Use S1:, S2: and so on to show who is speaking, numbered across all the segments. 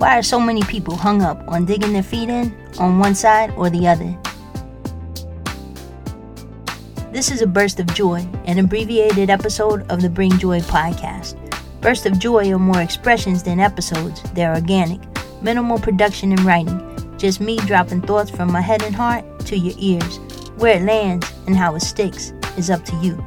S1: Why are so many people hung up on digging their feet in on one side or the other? This is a burst of joy, an abbreviated episode of the Bring Joy podcast. Burst of joy are more expressions than episodes. They're organic, minimal production and writing. Just me dropping thoughts from my head and heart to your ears. Where it lands and how it sticks is up to you.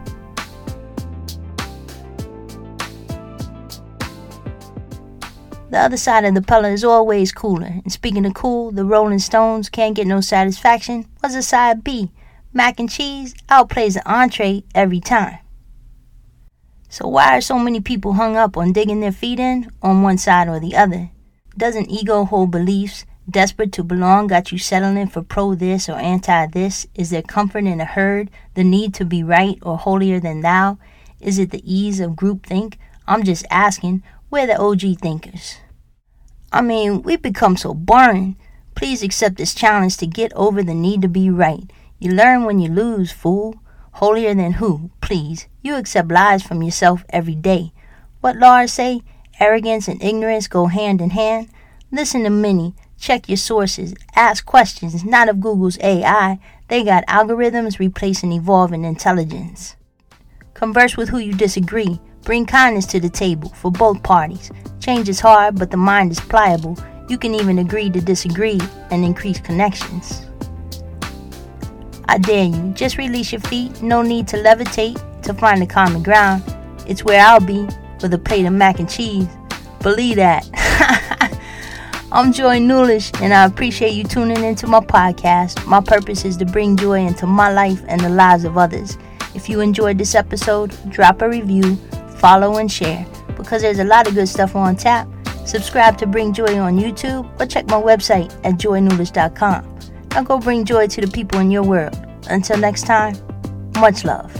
S1: The other side of the pillar is always cooler. And speaking of cool, the Rolling Stones can't get no satisfaction. What's a side B? Mac and cheese outplays the entree every time. So why are so many people hung up on digging their feet in on one side or the other? Doesn't ego hold beliefs? Desperate to belong got you settling for pro this or anti this? Is there comfort in a herd? The need to be right or holier than thou? Is it the ease of groupthink? I'm just asking, where the OG thinkers? I mean, we've become so boring. Please accept this challenge to get over the need to be right. You learn when you lose, fool. Holier than who, please. You accept lies from yourself every day. What Lars say? Arrogance and ignorance go hand in hand. Listen to Minnie. Check your sources. Ask questions, not of Google's AI. They got algorithms replacing evolving intelligence. Converse with who you disagree. Bring kindness to the table for both parties. Change is hard, but the mind is pliable. You can even agree to disagree and increase connections. I dare you, just release your feet. No need to levitate to find the common ground. It's where I'll be with a plate of mac and cheese. Believe that. I'm Joy Newlish, and I appreciate you tuning into my podcast. My purpose is to bring joy into my life and the lives of others. If you enjoyed this episode, drop a review follow, and share because there's a lot of good stuff on tap. Subscribe to Bring Joy on YouTube or check my website at joynoodles.com. Now go bring joy to the people in your world. Until next time, much love.